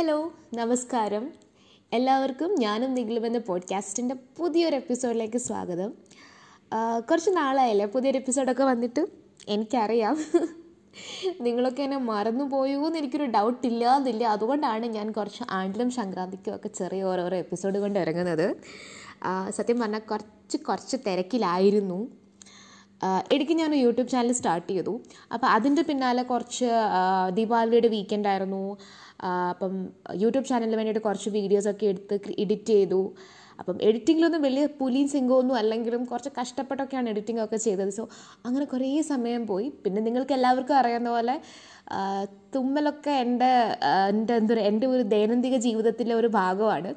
Hello നമസ്കാരം. എല്ലാവർക്കും ഞാനും നിങ്ങളും എന്ന പോഡ്കാസ്റ്റിന്റെ പുതിയൊരു എപ്പിസോഡിലേക്ക് സ്വാഗതം. കുറച്ച് നാളായല്ലേ പുതിയൊരു എപ്പിസോഡൊക്കെ വന്നിട്ട്? എനിക്കറിയാം. നിങ്ങളൊക്കെ എന്നെ മറന്നു പോയോ എന്ന് എനിക്കൊരു ഡൗട്ട് ഇല്ല എന്നില്ല അതുകൊണ്ടാണ് ഞാൻ കുറച്ച് ആണ്ടിലും സംക്രാന്തിക്കും ഒക്കെ ചെറിയ ഓരോരോ എപ്പിസോഡ് കൊണ്ട് ഇറങ്ങുന്നത്. സത്യം പറഞ്ഞാൽ കുറച്ച് കുറച്ച് തിരക്കിലായിരുന്നു. ഇടയ്ക്ക് ഞാൻ യൂട്യൂബ് ചാനൽ സ്റ്റാർട്ട് ചെയ്തു. അപ്പോൾ അതിന്റെ പിന്നാലെ കുറച്ച് ദീപാവലിയുടെ വീക്കെൻഡ് ആയിരുന്നു. അപ്പം യൂട്യൂബ് ചാനലിന് വേണ്ടിയിട്ട് കുറച്ച് വീഡിയോസൊക്കെ എടുത്ത് എഡിറ്റ് ചെയ്തു. അപ്പം എഡിറ്റിങ്ങിലൊന്നും വലിയ പുലിയും സിംഗമൊന്നും അല്ലെങ്കിലും കുറച്ച് കഷ്ടപ്പെട്ടൊക്കെയാണ് എഡിറ്റിംഗ് ഒക്കെ ചെയ്തത്. സോ അങ്ങനെ കുറേ സമയം പോയി. പിന്നെ നിങ്ങൾക്ക് എല്ലാവർക്കും അറിയാവുന്ന പോലെ തുമ്മലൊക്കെ എന്റെ എന്റെ എന്താ പറയുക എന്റെ ഒരു ദൈനംദിന ജീവിതത്തിലെ ഒരു ഭാഗമാണ്.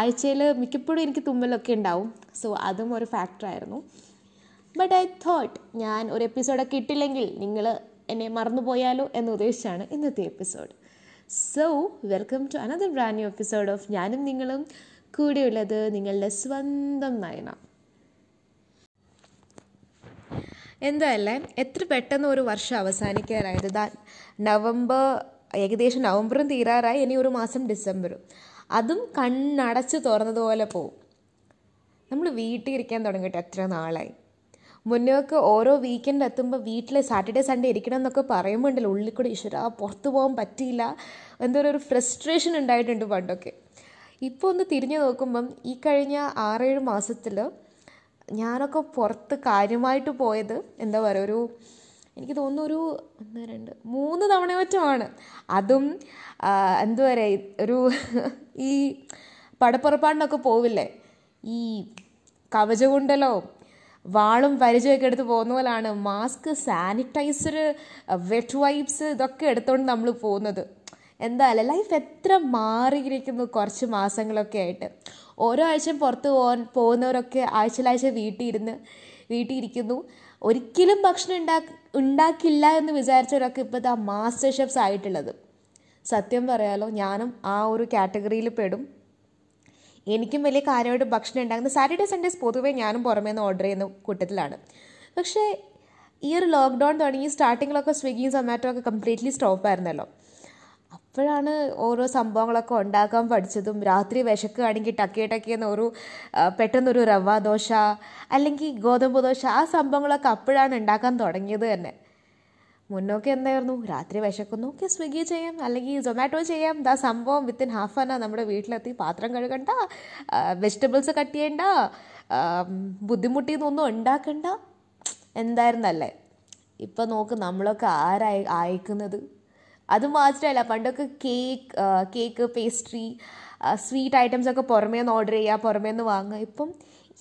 ആഴ്ചയിൽ മിക്കപ്പോഴും എനിക്ക് തുമ്മലൊക്കെ ഉണ്ടാവും. സോ അതും ഒരു ഫാക്ടറായിരുന്നു ബട്ട് ഐ തോട്ട് ഞാൻ ഒരു എപ്പിസോഡൊക്കെ ഇട്ടില്ലെങ്കിൽ നിങ്ങൾ എന്നെ മറന്നുപോയാലോ എന്ന് ഉദ്ദേശിച്ചാണ് ഇന്നത്തെ episode so welcome to another brand new episode of ഞാനും നിങ്ങളും കൂടെയുള്ളത് നിങ്ങളുടെ സ്വന്തം നയന. എന്തായാലേ എത്ര പെട്ടെന്ന് ഒരു വർഷം അവസാനിക്കാറായത് ദാ നവംബർ ഏകദേശം നവംബറും തീരാറായി. ഇനി ഒരു മാസം ഡിസംബറും. അതും കണ്ണടച്ച് തുറന്നതുപോലെ പോവും. നമ്മൾ വീട്ടിൽ ഇരിക്കാൻ തുടങ്ങിയിട്ട് എത്ര നാളായി? മുന്നേക്ക് ഓരോ വീക്കെൻഡ് എത്തുമ്പോൾ വീട്ടിൽ സാറ്റർഡേ സൺഡേ ഇരിക്കണം എന്നൊക്കെ പറയുമ്പോണ്ടല്ലോ ഉള്ളിൽ കൂടെ ഈശ്വര പുറത്ത് പോകാൻ പറ്റിയില്ല. എന്തോ ഒരു ഫ്രസ്ട്രേഷൻ ഉണ്ടായിട്ടുണ്ട് പണ്ടൊക്കെ. ഇപ്പോൾ ഒന്ന് തിരിഞ്ഞു നോക്കുമ്പം ഈ കഴിഞ്ഞ ആറേഴ് മാസത്തിൽ ഞാനൊക്കെ പുറത്ത് കാര്യമായിട്ട് പോയത് എന്താ പറയുക ഒരു എനിക്ക് തോന്നുന്നു ഒരു ഒന്ന് രണ്ട് മൂന്ന് തവണ മറ്റുമാണ്. അതും എന്താ പറയുക ഒരു ഈ പടപ്പുറപ്പാടിനൊക്കെ പോവില്ലേ? ഈ കവചകുണ്ടലോ വാളും പരിചയമൊക്കെ എടുത്ത് പോകുന്ന പോലാണ് മാസ്ക് സാനിറ്റൈസർ വെറ്റ് വൈപ്സ് ഇതൊക്കെ എടുത്തുകൊണ്ട് നമ്മൾ പോകുന്നത്. എന്തായാലും ലൈഫ് എത്ര മാറിയിരിക്കുന്നു കുറച്ച് മാസങ്ങളൊക്കെ ആയിട്ട്. ഓരോ ആഴ്ചയും പുറത്ത് പോകാൻ പോകുന്നവരൊക്കെ ആഴ്ചയിലാഴ്ച വീട്ടിൽ ഇരുന്ന് വീട്ടിൽ ഇരിക്കുന്നു ഒരിക്കലും ഭക്ഷണം ഉണ്ടാക്കി ഉണ്ടാക്കില്ല എന്ന് വിചാരിച്ചവരൊക്കെ ഇപ്പോൾ ആ മാസ്റ്റർ ഷെഫ്സ് ആയിട്ടുള്ളത്. സത്യം പറയാലോ ഞാനും ആ ഒരു കാറ്റഗറിയിൽ പെടും. എനിക്കും വലിയ കാര്യമായിട്ട് ഭക്ഷണം ഉണ്ടാകുന്നത് സാറ്റർഡേ സൺഡേസ് പൊതുവേ ഞാനും പുറമേ നിന്ന് ഓർഡർ ചെയ്യുന്ന കൂട്ടത്തിലാണ്. പക്ഷേ ഈ ഒരു ലോക്ക്ഡൗൺ തുടങ്ങി സ്റ്റാർട്ടിങ്ങിലൊക്കെ സ്വിഗ്ഗിയും സൊമാറ്റോ ഒക്കെ കംപ്ലീറ്റ്ലി സ്റ്റോപ്പ് ആയിരുന്നല്ലോ. അപ്പോഴാണ് ഓരോ സംഭവങ്ങളൊക്കെ ഉണ്ടാക്കാൻ പഠിച്ചതും. രാത്രി വിശക്കുകയാണെങ്കിൽ ടക്കേ ടക്കി എന്ന ഒരു പെട്ടെന്നൊരു റവ ദോശ അല്ലെങ്കിൽ ഗോതമ്പ് ദോശ ആ സംഭവങ്ങളൊക്കെ അപ്പോഴാണ് ഉണ്ടാക്കാൻ തുടങ്ങിയത് തന്നെ. മുന്നൊക്കെ എന്തായിരുന്നു? രാത്രി വിശക്കുന്നു. ഓക്കെ സ്വിഗ്ഗി ചെയ്യാം. അല്ലെങ്കിൽ സൊമാറ്റോ ചെയ്യാം. ദാ സംഭവം വിത്തിൻ ഹാഫ് ആൻ നമ്മുടെ വീട്ടിലെത്തി. പാത്രം കഴുകണ്ട. വെജിറ്റബിൾസ് കട്ട് ചെയ്യണ്ട. ആ, ബുദ്ധിമുട്ടിന്നൊന്നും ഉണ്ടാക്കണ്ട. എന്തായിരുന്നല്ലേ? ഇപ്പം നോക്ക് നമ്മളൊക്കെ ആരായി അയക്കുന്നത് അത് മാത്രമല്ല പണ്ടൊക്കെ cake cake pastry sweet items ഒക്കെ പുറമേ നിന്ന് ഓർഡർ ചെയ്യുക പുറമേ നിന്ന് വാങ്ങുക. ഇപ്പം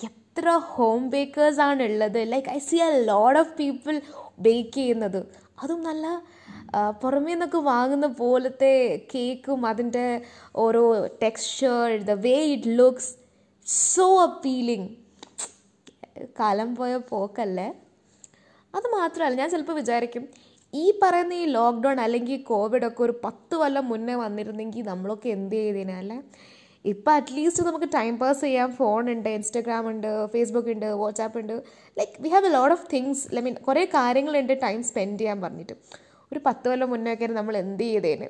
എത്ര ഹോം ബേക്കേഴ്സ് ആണ് ഉള്ളത്. Like I see a load of people bake ചെയ്യുന്നത്. അതും നല്ല പുറമേ നിന്നൊക്കെ വാങ്ങുന്ന പോലത്തെ കേക്കും അതിന്റെ ഓരോ texture the way it looks so appealing കാലം പോയ പോക്കല്ലേ? അത് മാത്രമല്ല ഞാൻ ചിലപ്പോൾ വിചാരിക്കും ഈ പറയുന്ന ഈ ലോക്ക്ഡൗൺ അല്ലെങ്കിൽ കോവിഡൊക്കെ ഒരു പത്ത് കൊല്ലം മുന്നേ വന്നിരുന്നെങ്കിൽ നമ്മളൊക്കെ എന്ത് ചെയ്തേനെ അല്ലേ? ഇപ്പം അറ്റ്ലീസ്റ്റ് നമുക്ക് ടൈം പാസ് ചെയ്യാൻ ഉണ്ട് ഇൻസ്റ്റഗ്രാം ഉണ്ട് ഫേസ്ബുക്ക് ഉണ്ട് വാട്സാപ്പ് ഉണ്ട്. Like we have a lot of things I mean കുറേ കാര്യങ്ങളുണ്ട് ടൈം സ്പെൻഡ് ചെയ്യാൻ പറഞ്ഞിട്ട്. ഒരു പത്ത് കൊല്ലം മുന്നേ ഒക്കെ നമ്മൾ എന്ത് ചെയ്തേനെ?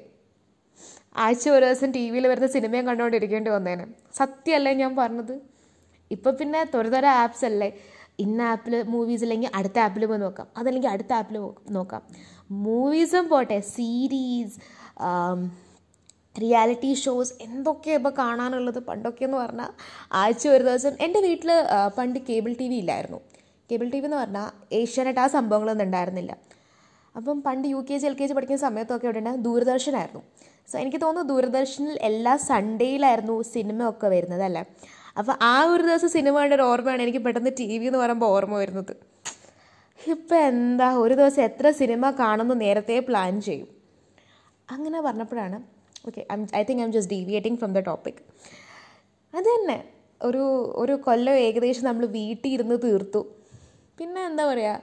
ആഴ്ച ഒരു ദിവസം ടി വിയിൽ വരുന്ന സിനിമയും കണ്ടുകൊണ്ടിരിക്കേണ്ടി വന്നേനെ. സത്യമല്ലേ ഞാൻ പറഞ്ഞത്? ഇപ്പം പിന്നെ തൊരുതര ആപ്സ് അല്ലേ? ഇന്ന ആപ്പിൽ മൂവീസ് അല്ലെങ്കിൽ അടുത്ത ആപ്പിൽ പോയി നോക്കാം. അതല്ലെങ്കിൽ അടുത്ത ആപ്പിൽ നോക്കാം. മൂവീസും പോട്ടെ സീരീസ് റിയാലിറ്റി ഷോസ് എന്തൊക്കെ ഇപ്പോൾ കാണാനുള്ളത്? പണ്ടൊക്കെ എന്ന് പറഞ്ഞാൽ ആഴ്ച ഒരു ദിവസം എന്റെ വീട്ടിൽ പണ്ട് കേബിൾ ടി വി ഇല്ലായിരുന്നു. കേബിൾ ടി വി എന്ന് പറഞ്ഞാൽ ഏഷ്യാനെറ്റ് ആ സംഭവങ്ങളൊന്നും ഉണ്ടായിരുന്നില്ല. അപ്പം പണ്ട് U K G L K G പഠിക്കുന്ന സമയത്തൊക്കെ ഇവിടെ ഉണ്ടാകും ദൂരദർശനായിരുന്നു. സോ എനിക്ക് തോന്നുന്നു ദൂരദർശനിൽ എല്ലാ സൺഡേയിലായിരുന്നു സിനിമ ഒക്കെ വരുന്നത് അല്ലേ? അപ്പോൾ ആ ഒരു ദിവസം സിനിമ കണ്ട ഒരു ഓർമ്മയാണ് എനിക്ക് പെട്ടെന്ന് ടി വി എന്ന് പറയുമ്പോൾ ഓർമ്മ വരുന്നത്. ഇപ്പം എന്താ ഒരു ദിവസം എത്ര സിനിമ കാണുന്നു നേരത്തെ പ്ലാൻ ചെയ്യും. അങ്ങനെ പറഞ്ഞപ്പോഴാണ് okay I think I just deviating from the topic അത് തന്നെ ഒരു ഒരു കൊല്ലം ഏകദേശം നമ്മൾ വീട്ടിൽ ഇരുന്ന് തീർത്തു. പിന്നെ എന്താ പറയുക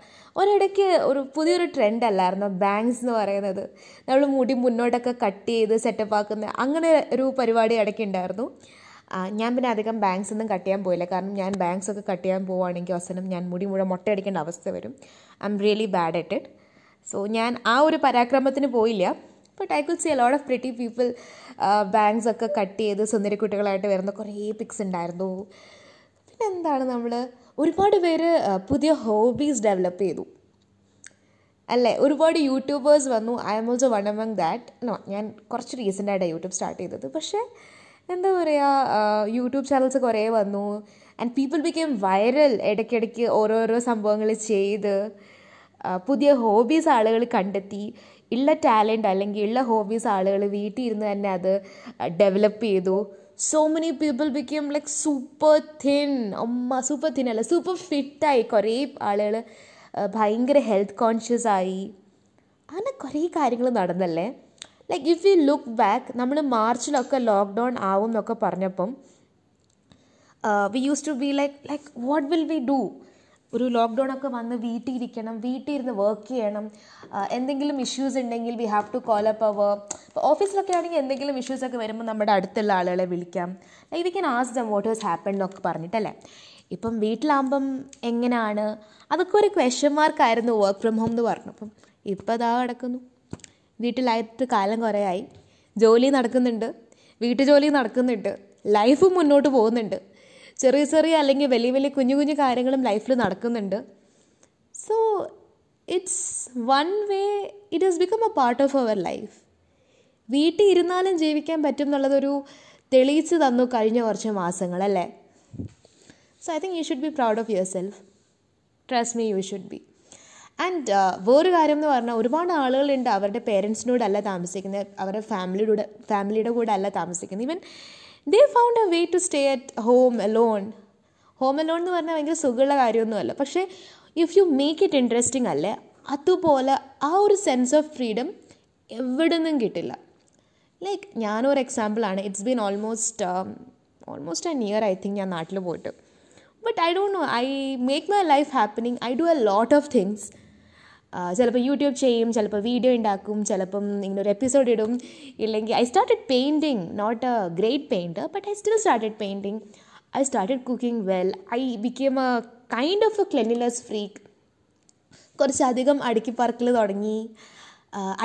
ഒരിടയ്ക്ക് ഒരു പുതിയൊരു ട്രെൻഡ് അല്ലായിരുന്നു? ബാങ്ക്സ് എന്ന് പറയുന്നത്. നമ്മൾ മുടി മുന്നോട്ടൊക്കെ കട്ട് ചെയ്ത് സെറ്റപ്പ് ആക്കുന്ന അങ്ങനെ ഒരു പരിപാടി ഇടയ്ക്ക് ഉണ്ടായിരുന്നു ഞാൻ പിന്നെ അധികം ബാങ്ക്സ് ഒന്നും കട്ട് ചെയ്യാൻ പോയില്ല. കാരണം ഞാൻ ബാങ്ക്സ് ഒക്കെ കട്ട് ചെയ്യാൻ പോവുകയാണെങ്കിൽ അവസാനം ഞാൻ മുടി മുഴുവൻ മുട്ടയടിക്കേണ്ട അവസ്ഥ വരും. I'm really bad at it so ഞാൻ ആ ഒരു പരാക്രമത്തിന് പോയില്ല. But I could see a lot of pretty people bangs ഒക്കെ കട്ട് ചെയ്ത് സുന്ദരിക്കുട്ടികളായിട്ട് വരുന്ന കുറേ പിക്സ് ഉണ്ടായിരുന്നു. പിന്നെ എന്താണ് നമ്മൾ ഒരുപാട് പേര് ആ, പുതിയ ഹോബീസ് ഡെവലപ്പ് ചെയ്തു. അല്ലേ? ഒരുപാട് യൂട്യൂബേഴ്സ് വന്നു. I'm also one among that no ഞാൻ കുറച്ച് റീസെന്റായിട്ടാണ് യൂട്യൂബ് സ്റ്റാർട്ട് ചെയ്തത്. പക്ഷേ എന്താ പറയുക യൂട്യൂബ് ചാനൽസ് കുറേ വന്നു. ആൻഡ് പീപ്പിൾ ബിക്കെയിം വൈറൽ ഇടയ്ക്കിടയ്ക്ക് ഓരോരോ സംഭവങ്ങൾ ചെയ്ത് ആ, പുതിയ ഹോബീസ് ആളുകൾ കണ്ടെത്തി. ഉള്ള ടാലന്റ് അല്ലെങ്കിൽ ഉള്ള ഹോബീസ് ആളുകൾ വീട്ടിൽ ഇരുന്ന് തന്നെ അത് ഡെവലപ്പ് ചെയ്തു. So many people become like super thin അമ്മ സൂപ്പർ തിൻ അല്ല സൂപ്പർ ഫിറ്റായി കുറേ ആളുകൾ ഭയങ്കര ഹെൽത്ത് കോൺഷ്യസ് ആയി. അങ്ങനെ കുറേ കാര്യങ്ങൾ നടന്നല്ലേ? Like if you look back നമ്മൾ മാർച്ചിലൊക്കെ ലോക്ക്ഡൗൺ ആവും എന്നൊക്കെ പറഞ്ഞപ്പം we use to be like like what will we do ഒരു ലോക്ക്ഡൗൺ ഒക്കെ വന്ന് വീട്ടിലിരിക്കണം വീട്ടിലിരുന്ന് വർക്ക് ചെയ്യണം എന്തെങ്കിലും ഇഷ്യൂസ് ഉണ്ടെങ്കിൽ we have to call up അവർ ഓഫീസിലൊക്കെ ആണെങ്കിൽ എന്തെങ്കിലും ഇഷ്യൂസ് ഒക്കെ വരുമ്പോൾ നമ്മുടെ അടുത്തുള്ള ആളുകളെ വിളിക്കാം. Like we can ask them what was happen എന്നൊക്കെ പറഞ്ഞിട്ടല്ലേ? ഇപ്പം വീട്ടിലാകുമ്പം എങ്ങനെയാണ് അതൊക്കെ ഒരു ക്വസ്റ്റ്യൻ മാർക്കായിരുന്നു വർക്ക് ഫ്രം ഹോം എന്ന് പറഞ്ഞു. അപ്പം ഇപ്പം അതാ കിടക്കുന്നു. വീട്ടിലായിട്ട് കാലം കുറേ ആയി ജോലി നടക്കുന്നുണ്ട്. വീട്ടുജോലി നടക്കുന്നുണ്ട്. ലൈഫ് മുന്നോട്ട് പോകുന്നുണ്ട്. ചെറിയ ചെറിയ അല്ലെങ്കിൽ വലിയ വലിയ കുഞ്ഞു കുഞ്ഞു കാര്യങ്ങളും ലൈഫിൽ നടക്കുന്നുണ്ട്. So it's one way it is become a part of our life വീട്ടിൽ ഇരുന്നാലും ജീവിക്കാൻ പറ്റും എന്നുള്ളതൊരു തെളിയിച്ച് തന്നു കഴിഞ്ഞ കുറച്ച് മാസങ്ങളല്ലേ so I think you should be proud of yourself trust me you should be and വേറൊരു കാര്യം എന്ന് പറഞ്ഞാൽ ഒരുപാട് ആളുകളുണ്ട് അവരുടെ പേരൻസിനോടല്ല താമസിക്കുന്നത് അവരുടെ ഫാമിലിയുടെ ഫാമിലിയുടെ കൂടെ അല്ല താമസിക്കുന്നത്. Even they found a way to stay at home alone home alone എന്ന് പറഞ്ഞാൽ ഭയങ്കര സുഖമുള്ള കാര്യമൊന്നുമല്ല. പക്ഷേ if you make it interesting അല്ലേ അതുപോലെ ആ ഒരു സെൻസ് ഓഫ് ഫ്രീഡം എവിടെ നിന്നും കിട്ടില്ല. ലൈക്ക് ഞാനൊരു എക്സാമ്പിളാണ് it's been almost almost an year I think ഞാൻ നാട്ടിൽ പോയിട്ട്. But I don't know I make my life happening I do a lot of things ചിലപ്പോൾ യൂട്യൂബ് ചെയ്യും ചിലപ്പോൾ വീഡിയോ ഉണ്ടാക്കും ചിലപ്പം ഇങ്ങനെ ഒരു എപ്പിസോഡ് ഇടും. ഇല്ലെങ്കിൽ I started painting not a great painter but I still started painting I started cooking well I became a kind of a cleanliness freak കുറച്ചധികം അടുക്കി പറക്കൽ തുടങ്ങി.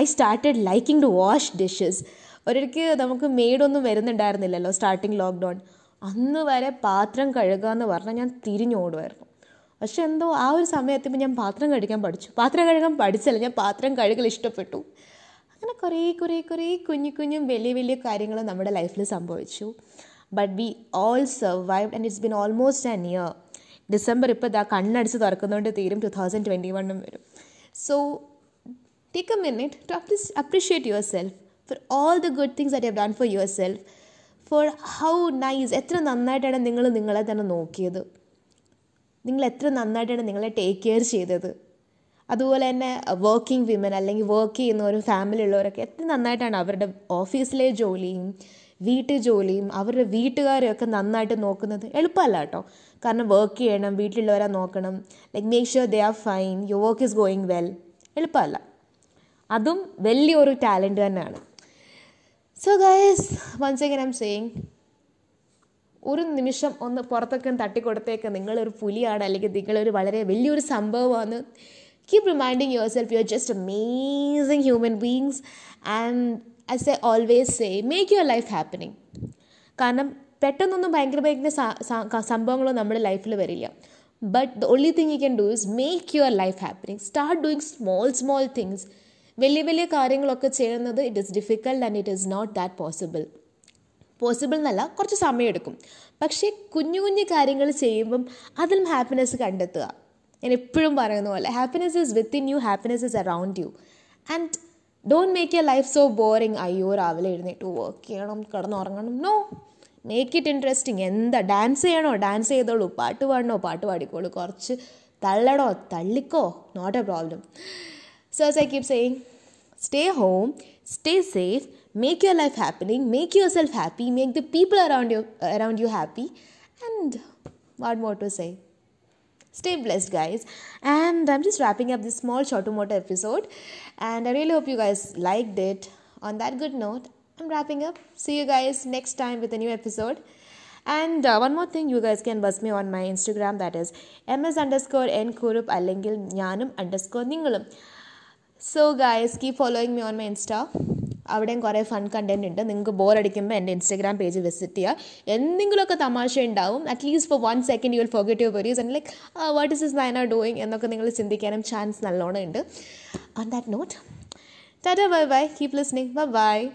I started liking to wash dishes ഒരിടയ്ക്ക് നമുക്ക് മെയ്ഡൊന്നും വരുന്നുണ്ടായിരുന്നില്ലല്ലോ starting lockdown അന്ന് വരെ പാത്രം കഴുകുക എന്ന് പറഞ്ഞാൽ ഞാൻ തിരിഞ്ഞോടുമായിരുന്നു പക്ഷെ എന്തോ ആ ഒരു സമയത്തുമ്പോൾ ഞാൻ പാത്രം കഴുകാൻ പഠിച്ചു. പാത്രം കഴുകാൻ പഠിച്ചല്ല ഞാൻ പാത്രം കഴുകൽ ഇഷ്ടപ്പെട്ടു. അങ്ങനെ കുറേ കുറേ കുറേ കുഞ്ഞു കുഞ്ഞും വലിയ വലിയ കാര്യങ്ങൾ നമ്മുടെ ലൈഫിൽ സംഭവിച്ചു. But we all survive and it's been almost an year December ഇപ്പോൾ ഇതാ കണ്ണടിച്ച് തുറക്കുന്നതുകൊണ്ട് തീരും ടു തൗസൻഡ് ട്വന്റി വണ്ണും വരും. So take a minute to appreciate yourself for all the good things I have done for yourself for how nice എത്ര നന്നായിട്ടാണ് നിങ്ങൾ നിങ്ങളെ തന്നെ നോക്കിയത്. നിങ്ങൾ എത്ര നന്നായിട്ടാണ് നിങ്ങളെ ടേക്ക് കെയർ ചെയ്തത്? അതുപോലെ തന്നെ വർക്കിംഗ് വിമൻ അല്ലെങ്കിൽ വർക്ക് ചെയ്യുന്ന ഒരു ഫാമിലി ഉള്ളവരൊക്കെ എത്ര നന്നായിട്ടാണ് അവരുടെ ഓഫീസിലെ ജോലിയും വീട്ടു ജോലിയും അവരുടെ വീട്ടുകാരെയൊക്കെ നന്നായിട്ട് നോക്കുന്നത്? എളുപ്പമല്ല കേട്ടോ കാരണം വർക്ക് ചെയ്യണം വീട്ടിലുള്ളവരെ നോക്കണം. Like make sure they are fine your work is going well എളുപ്പമല്ല. അതും വലിയൊരു ടാലന്റ് തന്നെയാണ്. So guys once again I saying ഒരു നിമിഷം ഒന്ന് പുറത്തൊക്കെ തട്ടിക്കൊടുത്തേക്ക് നിങ്ങളൊരു പുലിയാണ് അല്ലെങ്കിൽ നിങ്ങളൊരു വളരെ വലിയൊരു സംഭവമാണ്. Keep reminding yourself you are just amazing human beings and as I always say make your life happening കാരണം പെട്ടെന്നൊന്നും ഭയങ്കര ഭയങ്കര സംഭവങ്ങളോ നമ്മുടെ ലൈഫിൽ വരില്ല. But the only thing you can do is make your life happening start doing small small things വലിയ വലിയ കാര്യങ്ങളൊക്കെ ചെയ്യുന്നത് it is difficult and it is not that possible possible എന്നല്ല കുറച്ച് സമയമെടുക്കും പക്ഷേ കുഞ്ഞു കുഞ്ഞു കാര്യങ്ങൾ ചെയ്യുമ്പം അതിലും ഹാപ്പിനെസ് കണ്ടെത്തുക. ഞാൻ എപ്പോഴും പറയുന്ന പോലെ happiness is within you happiness is around you and don't make your life so boring അയ്യോ രാവിലെ എഴുന്നേറ്റ് വർക്ക് ചെയ്യണം കിടന്നുറങ്ങണം. നോ മേക്ക് ഇറ്റ് ഇൻട്രസ്റ്റിംഗ് എന്താ ഡാൻസ് ചെയ്യണോ? ഡാൻസ് ചെയ്തോളൂ. പാട്ട് പാടണോ? പാട്ട് പാടിക്കോളൂ. കുറച്ച് തള്ളടോ തള്ളിക്കോ. Not a problem so I keep saying stay home stay safe make your life happening make yourself happy make the people around you around you happy and what more to say stay blessed guys and i'm just wrapping up this small shortomoto episode and i really hope you guys liked it on that good note i'm wrapping up see you guys next time with a new episode and uh, one more thing you guys can buzz me on my instagram that is ms underscore n kurup അല്ലെങ്കിൽ ഞാനും underscore നിങ്ങളും so, guys, keep following me on my Insta. അവിടെയും കുറേ fun content ഉണ്ട്. നിങ്ങൾക്ക് bore അടിക്കുമ്പോൾ എന്റെ Instagram page visit ചെയ്യുക എന്തെങ്കിലുമൊക്കെ തമാശ ഉണ്ടാവും at least for one second you will forget your worries and like what is is Nayana doing എന്നൊക്കെ നിങ്ങൾ ചിന്തിക്കാനും ചാൻസ് നല്ലോണം ഉണ്ട്. On that note tata bye bye keep listening bye bye